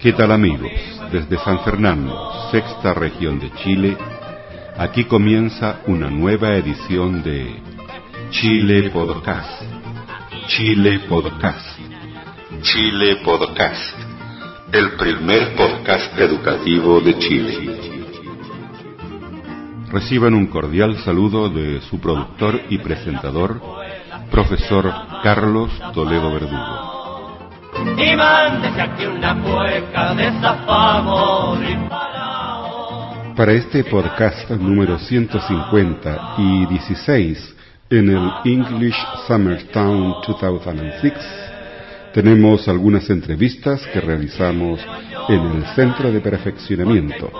¿Qué tal amigos? Desde San Fernando, sexta región de Chile, aquí comienza una nueva edición de Chile Podcast. Chile Podcast. Chile Podcast. El primer podcast educativo de Chile. Reciban un cordial saludo de su productor y presentador, profesor Carlos Toledo Verdugo. Y mándese aquí una cueca de Para este podcast número 150 y 16 en el English Summertown 2006, tenemos algunas entrevistas que realizamos en el Centro de Perfeccionamiento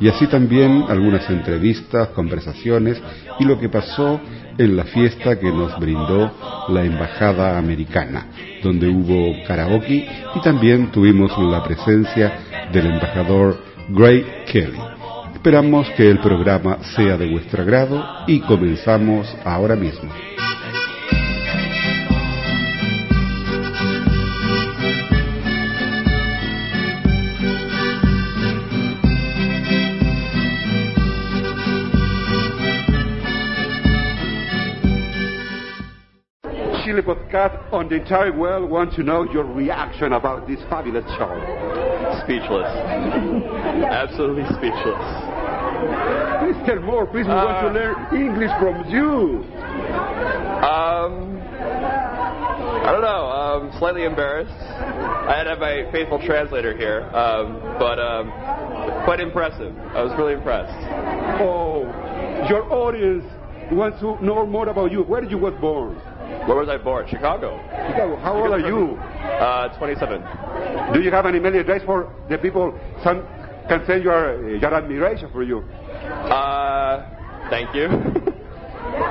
y así también algunas entrevistas, conversaciones y lo que pasó en la fiesta que nos brindó la Embajada Americana, donde hubo karaoke y también tuvimos la presencia del embajador Gray Kelly. Esperamos que el programa sea de vuestro agrado y comenzamos ahora mismo. Chile podcast on the entire world want to know your reaction about this fabulous show. Speechless. Absolutely speechless. Please tell more. Please, we uh, want to uh, learn English from you. Um, I don't know. Um, slightly embarrassed. I had my faithful translator here, um, but um, quite impressive. I was really impressed. Oh, your audience wants to know more about you. Where did you was born? Where was I born? Chicago. Chicago. How old are you? Uh, 27. Do you have an email address for the people some can send your your admiration for you? Uh, thank you.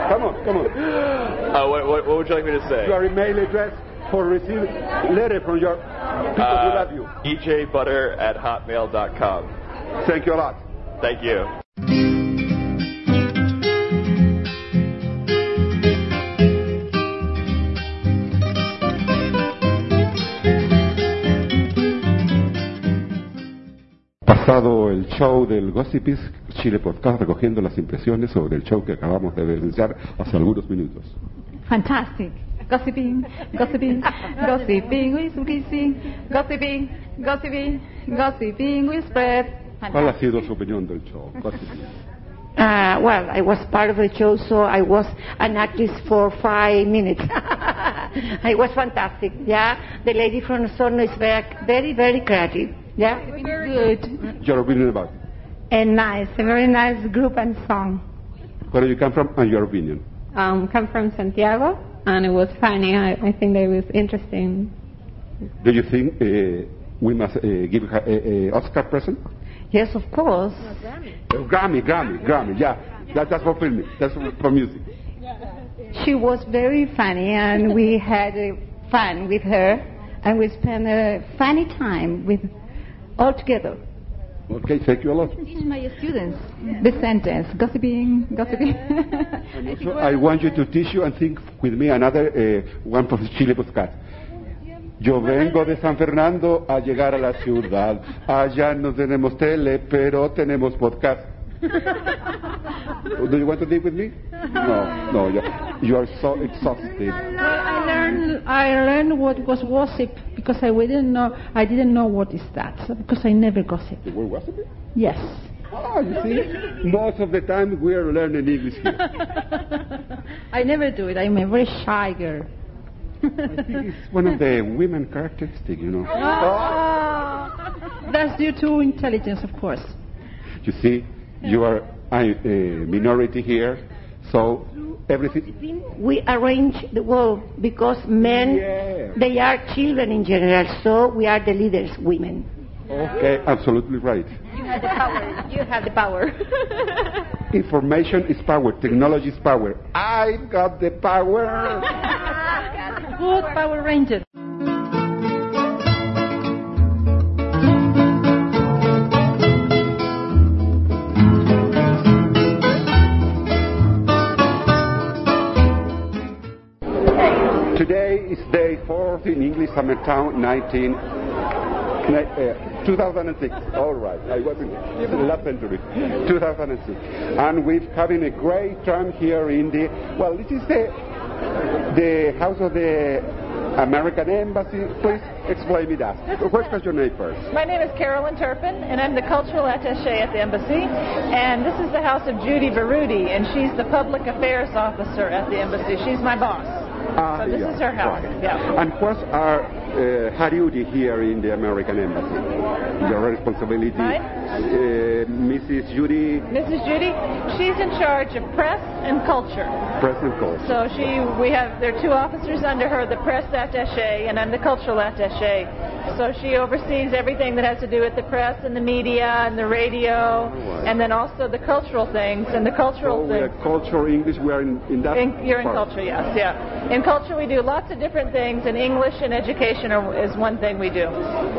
come on, come on. Uh, what, what, what, would you like me to say? Your email address for receive letter from your people uh, who love you. ejbutter at hotmail.com. Thank you a lot. Thank you. El show del Gossipis Chile Podcast recogiendo las impresiones sobre el show que acabamos de evidenciar hace algunos minutos. Fantastic. Gossiping, gossiping, gossiping, whispering, gossiping, gossiping, gossiping, whisper. ¿Cuál ha sido su opinión del show? Uh, well, I was part of the show, so I was an actress for five minutes. I was fantastic. Yeah, the lady from Sorno is very, very, very creative. Yeah, very good. Your opinion about? And nice, a very nice group and song. Where do you come from and your opinion? Um, come from Santiago, and it was funny. I, I think that it was interesting. Do you think uh, we must uh, give her an Oscar present? Yes, of course. No, Grammy. Uh, Grammy, Grammy, Grammy. Yeah, that, that's for film. That's for, for music. She was very funny, and we had fun with her, and we spent a funny time with all together. Okay, thank you a lot. Teach my students the sentence, gossiping, gossiping. also, I want you to teach you and think with me another uh, one from Chile podcast. Yo vengo de San Fernando a llegar a la ciudad. Allá no tenemos tele, pero tenemos podcast. Do you want to live with me? No, no, you are so exhausted. I learned, I learned what was gossip because I didn't know, I didn't know what is that because I never gossip. The word gossip? Yes. Ah, you see, most of the time we are learning English here. I never do it. I'm a very shy girl. I think it's one of the women characteristics, you know. Oh, that's due to intelligence, of course. You see, you are a, a minority here, so everything. We arrange the world because men, yeah. they are children in general, so we are the leaders, women. Okay, absolutely right. You have the power. You have the power. Information is power. Technology is power. I've got the power. Good Power Ranger. In English Summertown, 19, uh, 2006. All right, I was in the last century, 2006. And we're having a great time here in the, well, this is the, the house of the American Embassy. Please explain me that. What's your name first? My name is Carolyn Turpin, and I'm the cultural attaché at the embassy. And this is the house of Judy Baruti, and she's the public affairs officer at the embassy. She's my boss. Ah, So this yeah, is her house. right. Yeah. And what's our uh, her duty here in the American Embassy? Your responsibility? Mine? Uh, Mrs. Judy Mrs. Judy, she's in charge of press and culture. Present Call. So she, we have, there are two officers under her, the press attaché, and I'm the cultural attaché. So she oversees everything that has to do with the press and the media and the radio, right. and then also the cultural things. And the So cultural are things. culture, English, we are in, in that In, you're in culture, yes, yeah. In culture, we do lots of different things, in English and education are, is one thing we do.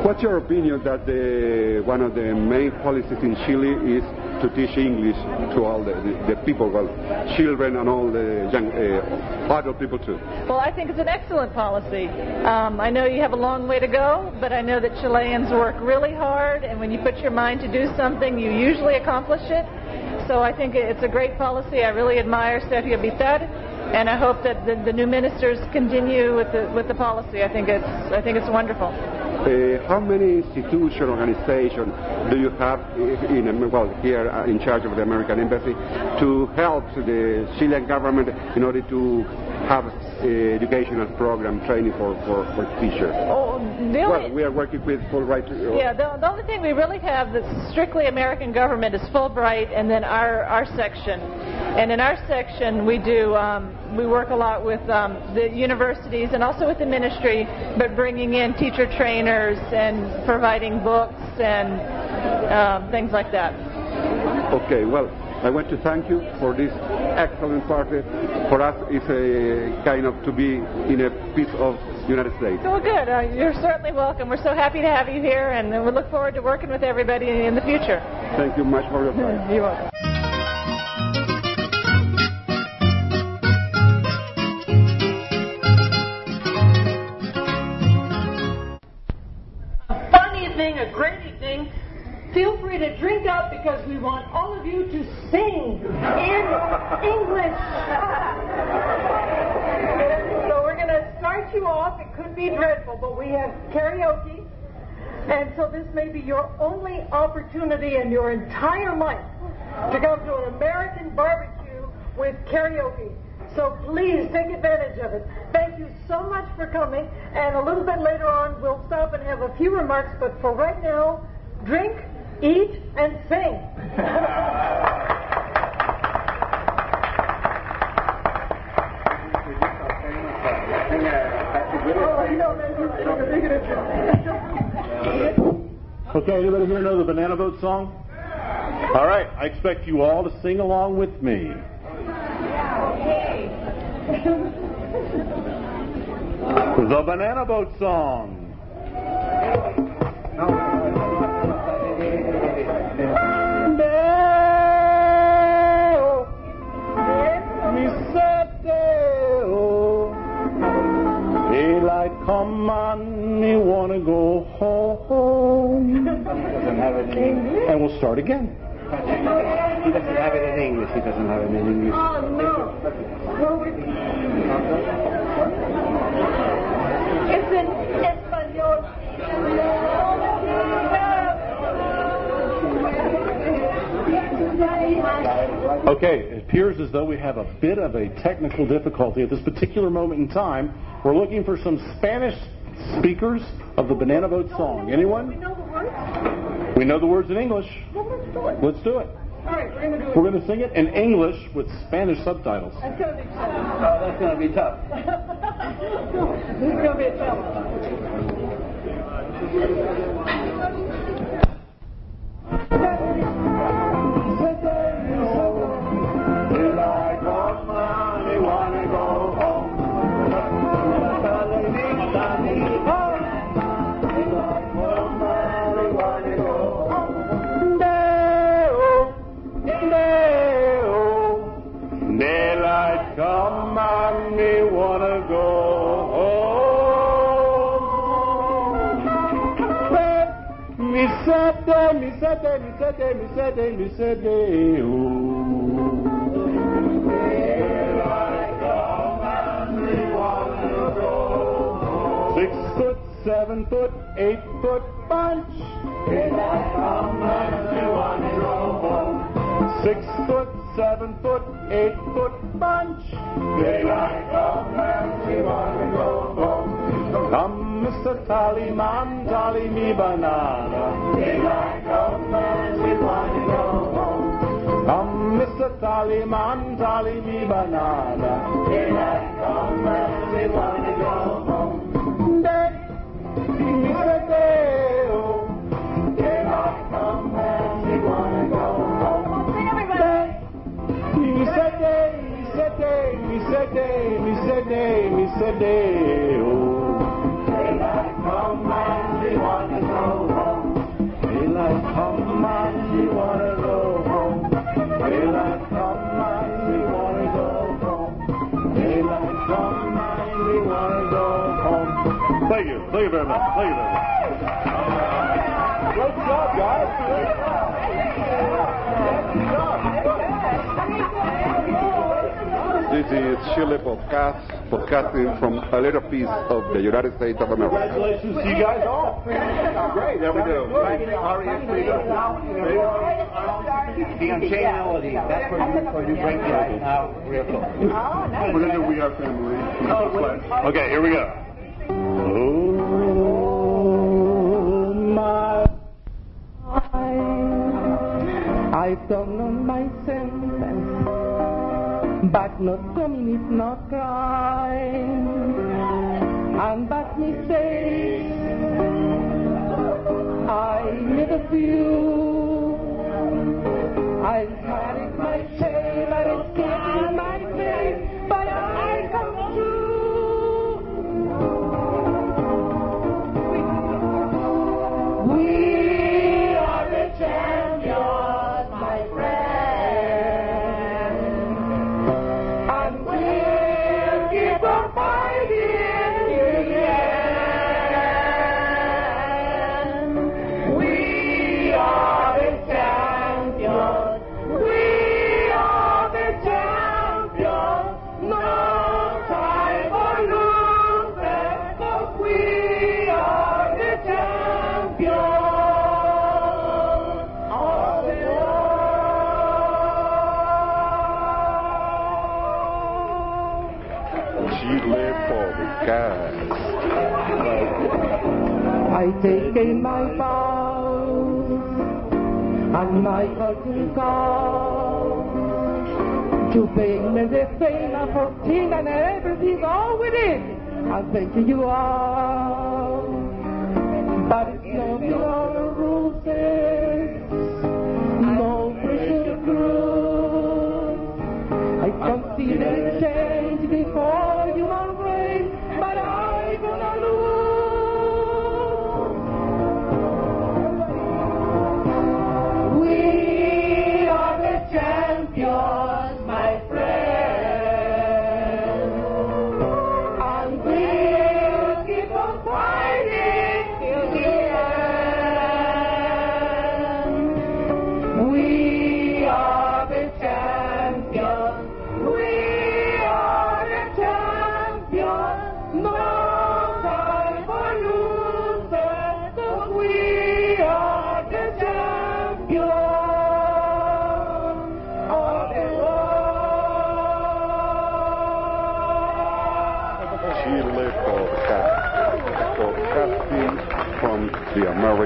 What's your opinion that the, one of the main policies in Chile is to teach English to all the, the, the people, well, children and all the young, uh, adult people too? Well, I think it's an excellent policy. Um, I know you have a long way to go, but I know that Chileans work really hard, and when you put your mind to do something, you usually accomplish it. So I think it's a great policy. I really admire Sergio Bitar, and I hope that the, the new ministers continue with the with the policy. I think it's I think it's wonderful. Uh, how many institution, organizations do you have in, well, here uh, in charge of the American Embassy to help the Chilean government in order to have educational program training for, for, for teachers? Oh, the only, Well, we are working with Fulbright. uh, Yeah, the, the only thing we really have that's strictly American government is Fulbright, and then our our section. And in our section, we do um, we work a lot with um, the universities and also with the ministry, but bringing in teacher trainers and providing books and um, things like that. Okay, well, I want to thank you for this excellent party. For us, it's a kind of to be in a piece of United States. Well, good. Uh, you're certainly welcome. We're so happy to have you here, and we look forward to working with everybody in the future. Thank you much for your time. You're welcome. To drink up because we want all of you to sing in English. so we're going to start you off. It could be dreadful, but we have karaoke. And so this may be your only opportunity in your entire life to come to an American barbecue with karaoke. So please take advantage of it. Thank you so much for coming. And a little bit later on, we'll stop and have a few remarks. But for right now, drink, eat, and sing. Okay, anybody here know the Banana Boat song? All right, I expect you all to sing along with me. The Banana Boat song. And we'll start again. He doesn't have it in English. He doesn't have it in English. Oh, no. It's in español. Okay, it appears as though we have a bit of a technical difficulty at this particular moment in time. We're looking for some Spanish speakers of the Banana Boat song. Anyone? Know the words? We know the words in English. Well, let's do it. Let's do it. All right, we're going to do it. We're going to sing it in English with Spanish subtitles. That's going to be tough. Oh, that's going to be tough. this is going to be a misete, misete, misete, oh. Six foot, seven foot, eight foot bunch. Six foot, seven foot, eight foot bunch. Come, Mr. Tallyman, tally me banana. Come, Mr. Tallyman, tally me banana. Daylight Thank you. Thank you very much. Thank you very much. Great job, guys. Great job. Great job. This is Chile Podcast, podcasting from a little piece of the United States of America. Congratulations to you guys all. Great. There we go. The Unchained Melody. That's for you, for you break it now real close. We're going to do We Are Family. Oh, okay, here we go. Oh, my. I don't know my sentence, but not coming is not crime. And but mistakes I never feel. I carry my Chile Podcast. I take in my vows and my curtain calls to bring me the fame and fortune and everything all with it. And thank you all.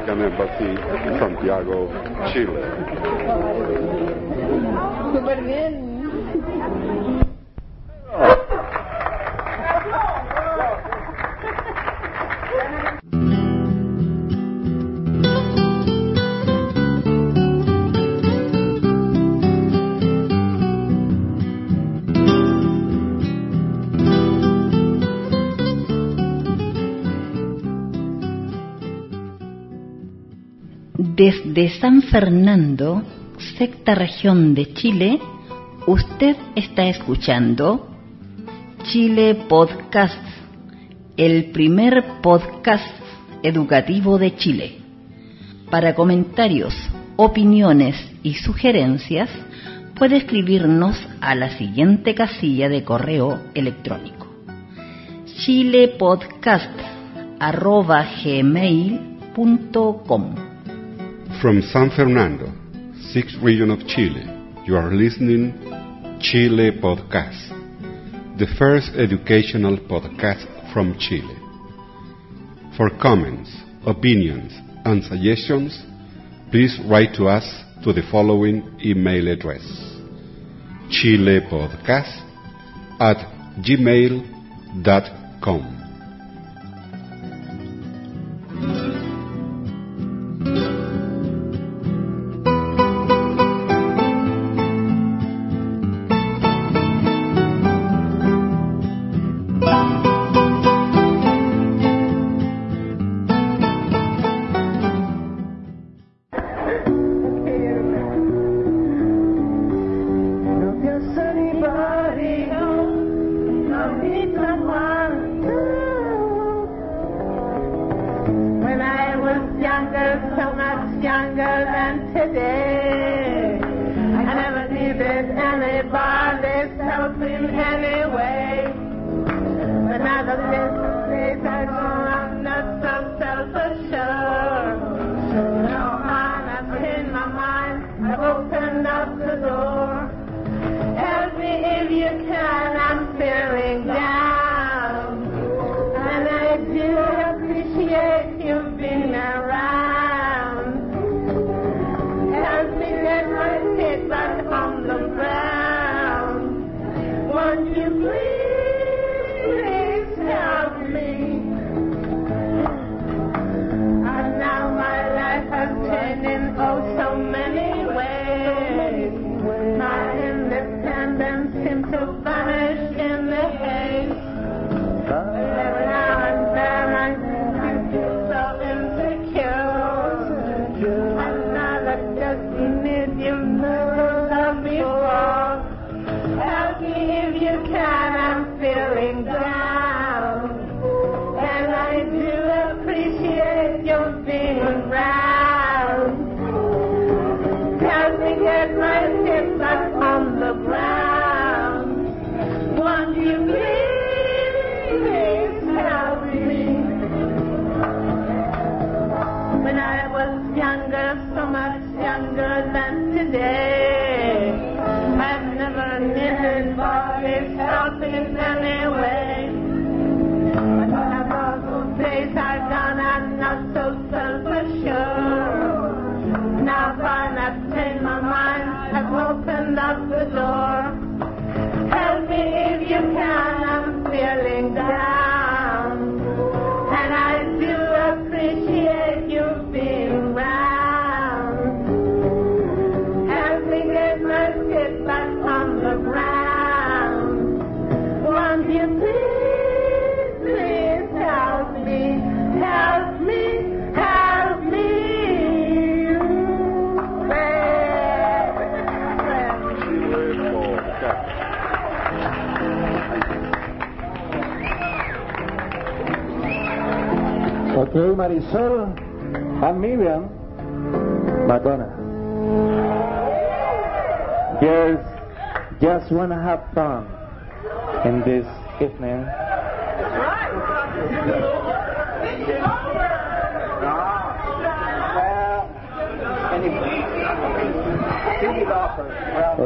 The American Embassy in Santiago, Chile. Súper bien. Desde San Fernando, sexta región de Chile, usted está escuchando Chile Podcast, el primer podcast educativo de Chile. Para comentarios, opiniones y sugerencias, puede escribirnos a la siguiente casilla de correo electrónico chilepodcast.gmail.com From San Fernando, sixth region of Chile, you are listening Chile Podcast, the first educational podcast from Chile. For comments, opinions, and suggestions, please write to us to the following email address chilepodcast at gmail.com. younger, so much younger than today, I never needed anybody's help in any way. But now this place I go, I'm not so self-assured. Now I've changed my mind, I've opened up the door. Okay, Marisol and Miriam, Madonna. Girls, just want to have fun in this evening.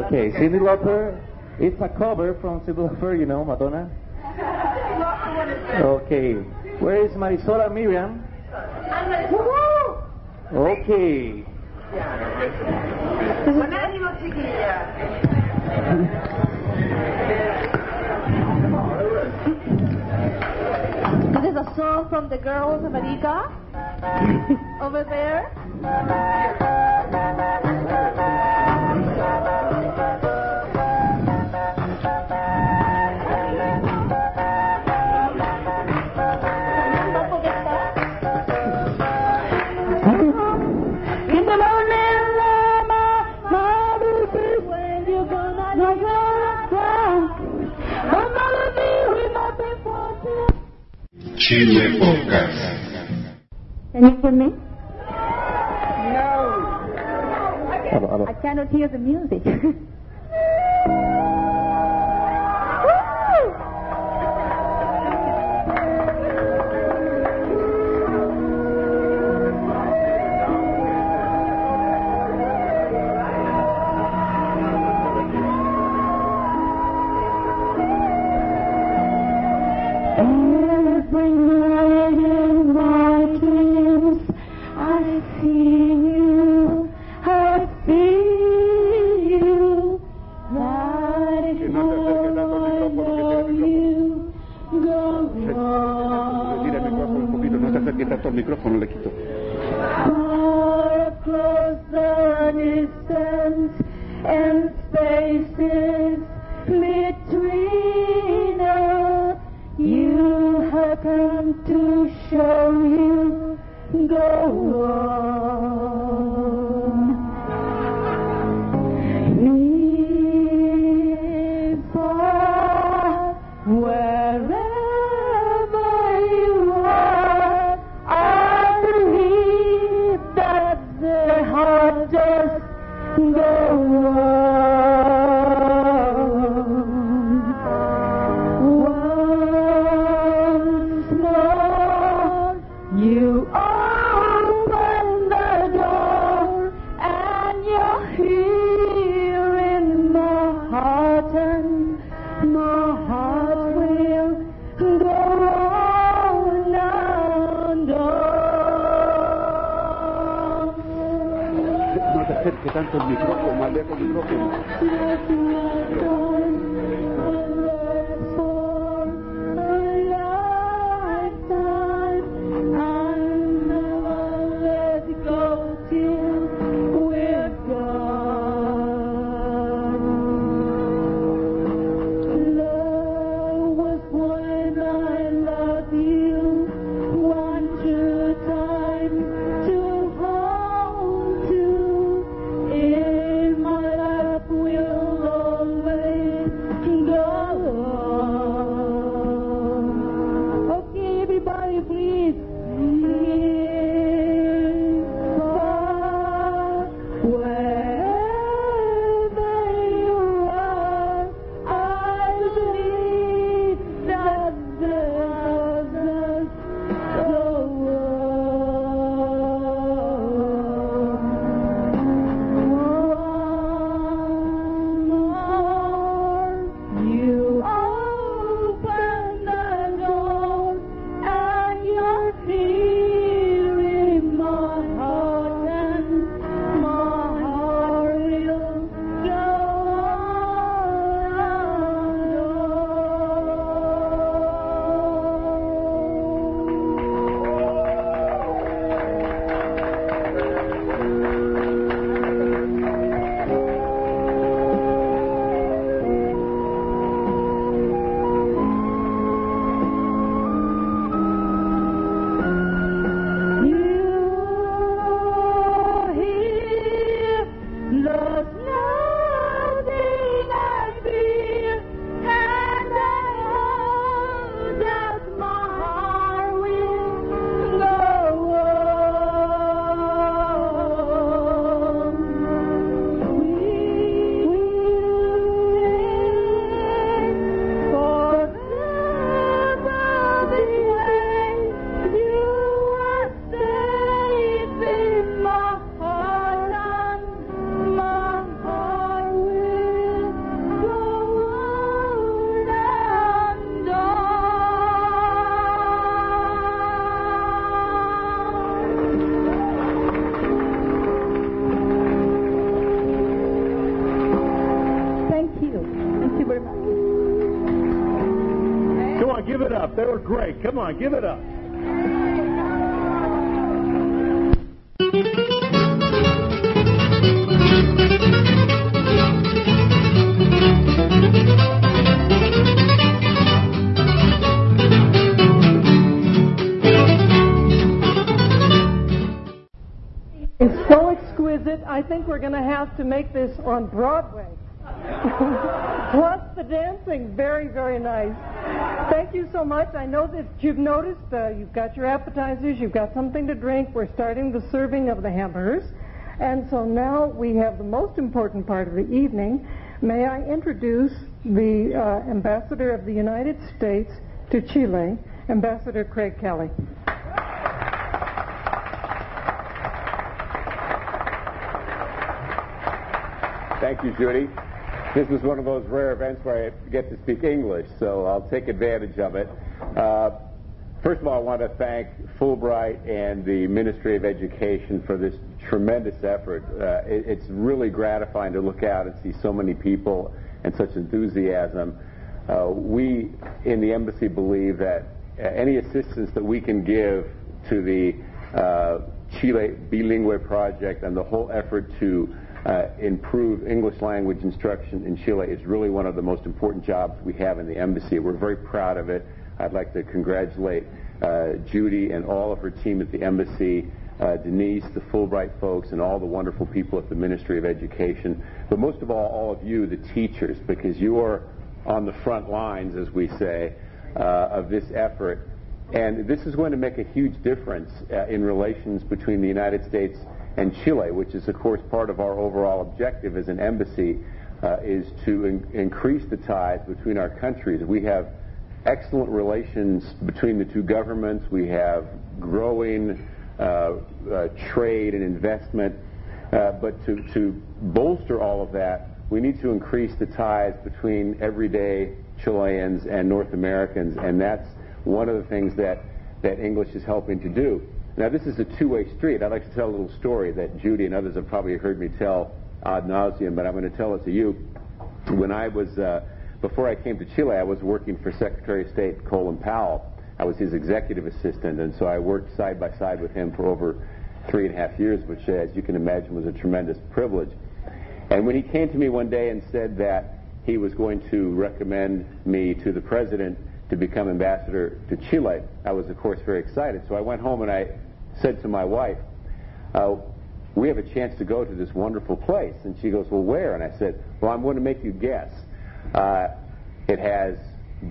Okay, Cyndi Lauper. It's a cover from Cyndi Lauper, you know, Madonna. Okay, where is Marisol and Miriam? Okay. This is a song from the Girls of America over there. Chile Podcast. Can you hear me? No. I cannot hear the music. corto el micrófono, le quito. acerque tanto el micrófono, más lejos. Come on, give it up. It's so exquisite, I think we're going to have to make this on Broadway. Plus the dancing, very, very nice thank you so much. I know that you've noticed uh, you've got your appetizers, you've got something to drink. We're starting the serving of the hamburgers. And so now we have the most important part of the evening. May I introduce the uh, Ambassador of the United States to Chile, Ambassador Craig Kelly. Thank you, Judy. This is one of those rare events where I get to speak English, so I'll take advantage of it. Uh, first of all, I want to thank Fulbright and the Ministry of Education for this tremendous effort. Uh, it, it's really gratifying to look out and see so many people and such enthusiasm. Uh, we in the embassy believe that uh, any assistance that we can give to the uh, Chile Bilingue project and the whole effort to uh, improve English language instruction in Chile is really one of the most important jobs we have in the embassy. We're very proud of it. I'd like to congratulate uh, Judy and all of her team at the embassy, uh, Denise, the Fulbright folks, and all the wonderful people at the Ministry of Education. But most of all, all of you, the teachers, because you are on the front lines, as we say, uh, of this effort. And this is going to make a huge difference uh, in relations between the United States and Chile, which is, of course, part of our overall objective as an embassy, uh, is to in- increase the ties between our countries. We have excellent relations between the two governments. We have growing uh, uh, trade and investment. Uh, but to, to bolster all of that, we need to increase the ties between everyday Chileans and North Americans, and that's one of the things that, that English is helping to do. Now, this is a two-way street. I'd like to tell a little story that Judy and others have probably heard me tell ad nauseum, but I'm going to tell it to you. When I was, uh, before I came to Chile, I was working for Secretary of State Colin Powell. I was his executive assistant, and so I worked side by side with him for over three and a half years, which, as you can imagine, was a tremendous privilege. And when he came to me one day and said that he was going to recommend me to the president to become ambassador to Chile, I was, of course, very excited. So I went home and I said to my wife, uh, we have a chance to go to this wonderful place. And she goes, well, where? And I said, well, I'm going to make you guess. Uh, it has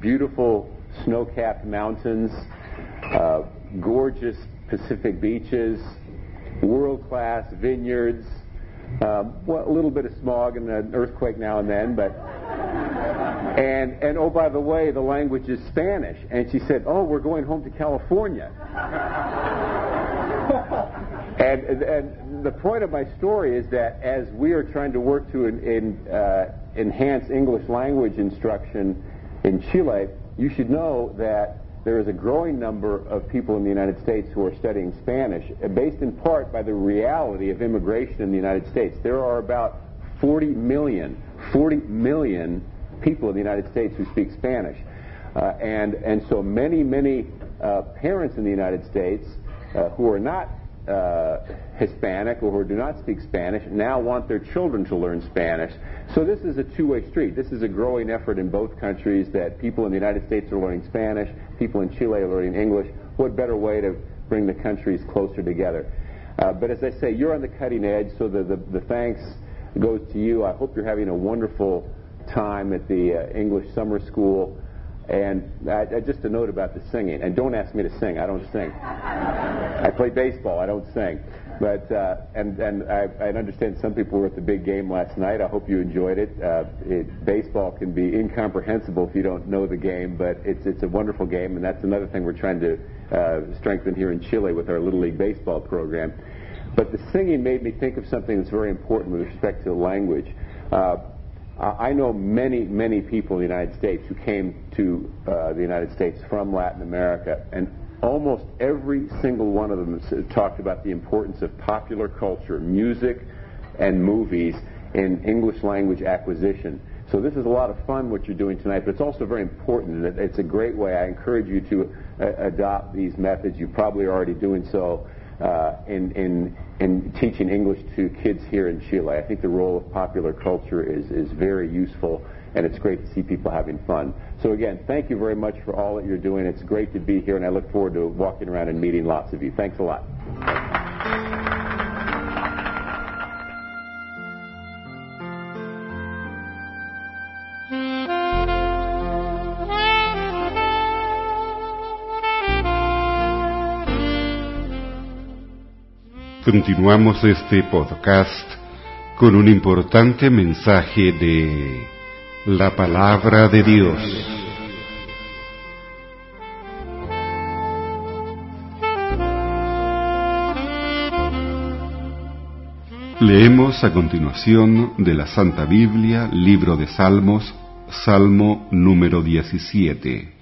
beautiful snow-capped mountains, uh, gorgeous Pacific beaches, world-class vineyards, well, a little bit of smog and an earthquake now and then, but and and oh by the way, the language is Spanish. And she said, "Oh, we're going home to California." And, and the point of my story is that as we are trying to work to in, in, uh, enhance English language instruction in Chile, you should know that there is a growing number of people in the United States who are studying Spanish, uh, based in part by the reality of immigration in the United States. There are about 40 million, 40 million people in the United States who speak Spanish. Uh, and, and so many, many uh, parents in the United States uh, who are not uh, Hispanic or who do not speak Spanish now want their children to learn Spanish. So this is a two-way street. This is a growing effort in both countries that people in the United States are learning Spanish, people in Chile are learning English. What better way to bring the countries closer together? Uh, but as I say, you're on the cutting edge, so the, the, the thanks goes to you. I hope you're having a wonderful time at the uh, English summer school. And I, I, just a note about the singing. And don't ask me to sing. I don't sing. I play baseball. I don't sing. But uh, and and I, I understand some people were at the big game last night. I hope you enjoyed it. Uh, it. Baseball can be incomprehensible if you don't know the game, but it's it's a wonderful game, and that's another thing we're trying to uh, strengthen here in Chile with our Little League baseball program. But the singing made me think of something that's very important with respect to language. Uh, I know many, many people in the United States who came to uh, the United States from Latin America, and almost every single one of them talked about the importance of popular culture, music, and movies in English language acquisition. So this is a lot of fun what you're doing tonight, but it's also very important. It's a great way. I encourage you to uh, adopt these methods. You probably already doing so uh, in, in, in teaching English to kids here in Chile. I think the role of popular culture is, is very useful, and it's great to see people having fun. So again, thank you very much for all that you're doing. It's great to be here, and I look forward to walking around and meeting lots of you. Thanks a lot. Continuamos este podcast con un importante mensaje de la palabra de Dios. Leemos a continuación de la Santa Biblia, libro de Salmos, Salmo número 17.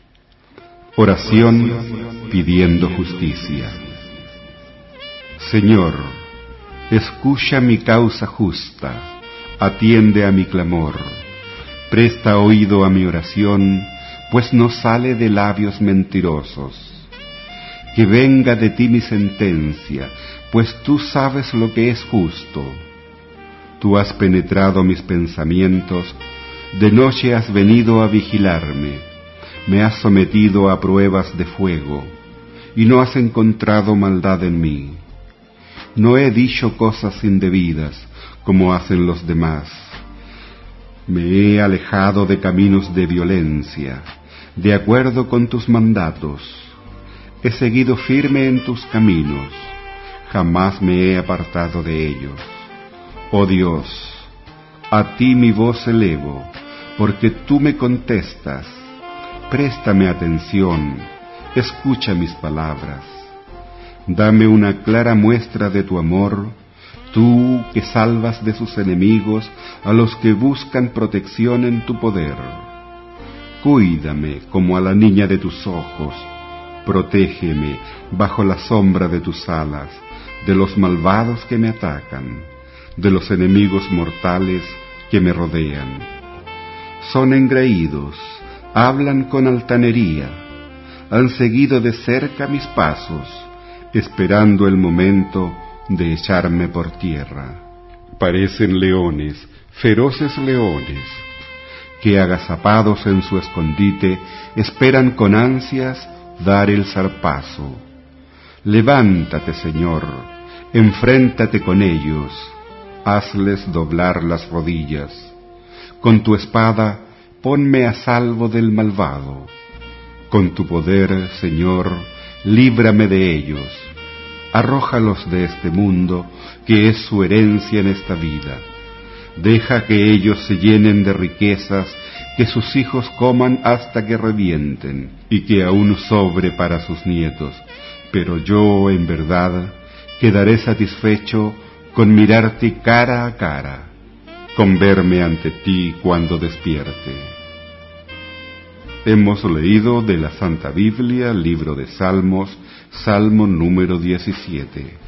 Oración pidiendo justicia. Señor, escucha mi causa justa, atiende a mi clamor, presta oído a mi oración, pues no sale de labios mentirosos. Que venga de ti mi sentencia, pues tú sabes lo que es justo. Tú has penetrado mis pensamientos, de noche has venido a vigilarme, me has sometido a pruebas de fuego, y no has encontrado maldad en mí. No he dicho cosas indebidas, como hacen los demás. Me he alejado de caminos de violencia, de acuerdo con tus mandatos. He seguido firme en tus caminos jamás me he apartado de ellos. Oh Dios, a ti mi voz elevo, porque tú me contestas. Préstame atención, escucha mis palabras. Dame una clara muestra de tu amor, tú que salvas de sus enemigos a los que buscan protección en tu poder. Cuídame como a la niña de tus ojos, protégeme bajo la sombra de tus alas de los malvados que me atacan, de los enemigos mortales que me rodean. Son engreídos, hablan con altanería, han seguido de cerca mis pasos, esperando el momento de echarme por tierra. Parecen leones, feroces leones, que agazapados en su escondite esperan con ansias dar el zarpazo. Levántate, Señor, enfréntate con ellos, hazles doblar las rodillas. Con tu espada, ponme a salvo del malvado. Con tu poder, Señor, líbrame de ellos. Arrójalos de este mundo, que es su herencia en esta vida. Deja que ellos se llenen de riquezas, que sus hijos coman hasta que revienten, y que aún sobre para sus nietos. Pero yo, en verdad, quedaré satisfecho con mirarte cara a cara, con verme ante ti cuando despierte. Hemos leído de la Santa Biblia, libro de Salmos, Salmo número 17.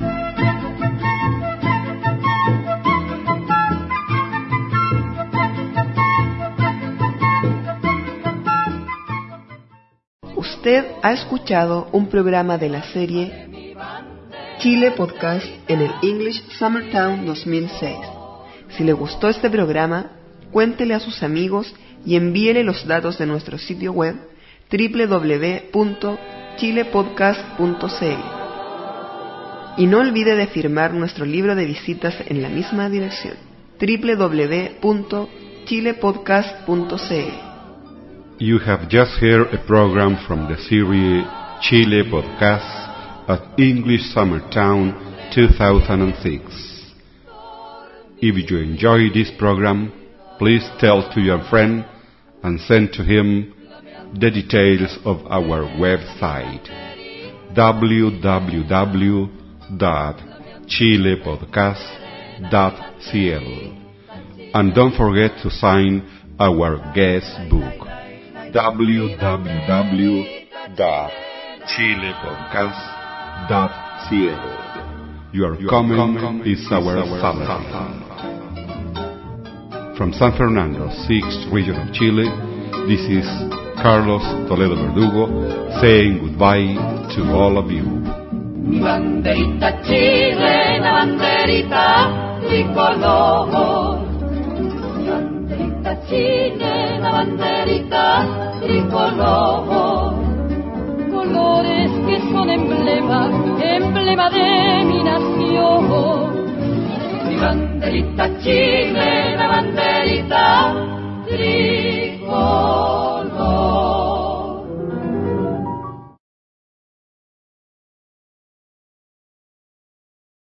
Usted ha escuchado un programa de la serie Chile Podcast en el English Summertown 2006. Si le gustó este programa, cuéntele a sus amigos envíele los datos de nuestro sitio web www.chilepodcast.cl. Y no olvide de firmar nuestro libro de visitas en la misma dirección www.chilepodcast.cl. You have just heard a program from the series Chile Podcast at English Summertown 2006. If you enjoy this program, please tell to your friend and send to him the details of our website www.chilepodcast.cl and don't forget to sign our guest book www.chilepodcast.cl your comment is our salary. From San Fernando, 6th region of Chile, this is Carlos Toledo Verdugo saying goodbye to all of you. Mi banderita chilena, banderita tricolor. Banderita chilena, banderita tricolor. Colores que son emblema, emblema de mi nación. banderita, Chile, la banderita tricolor.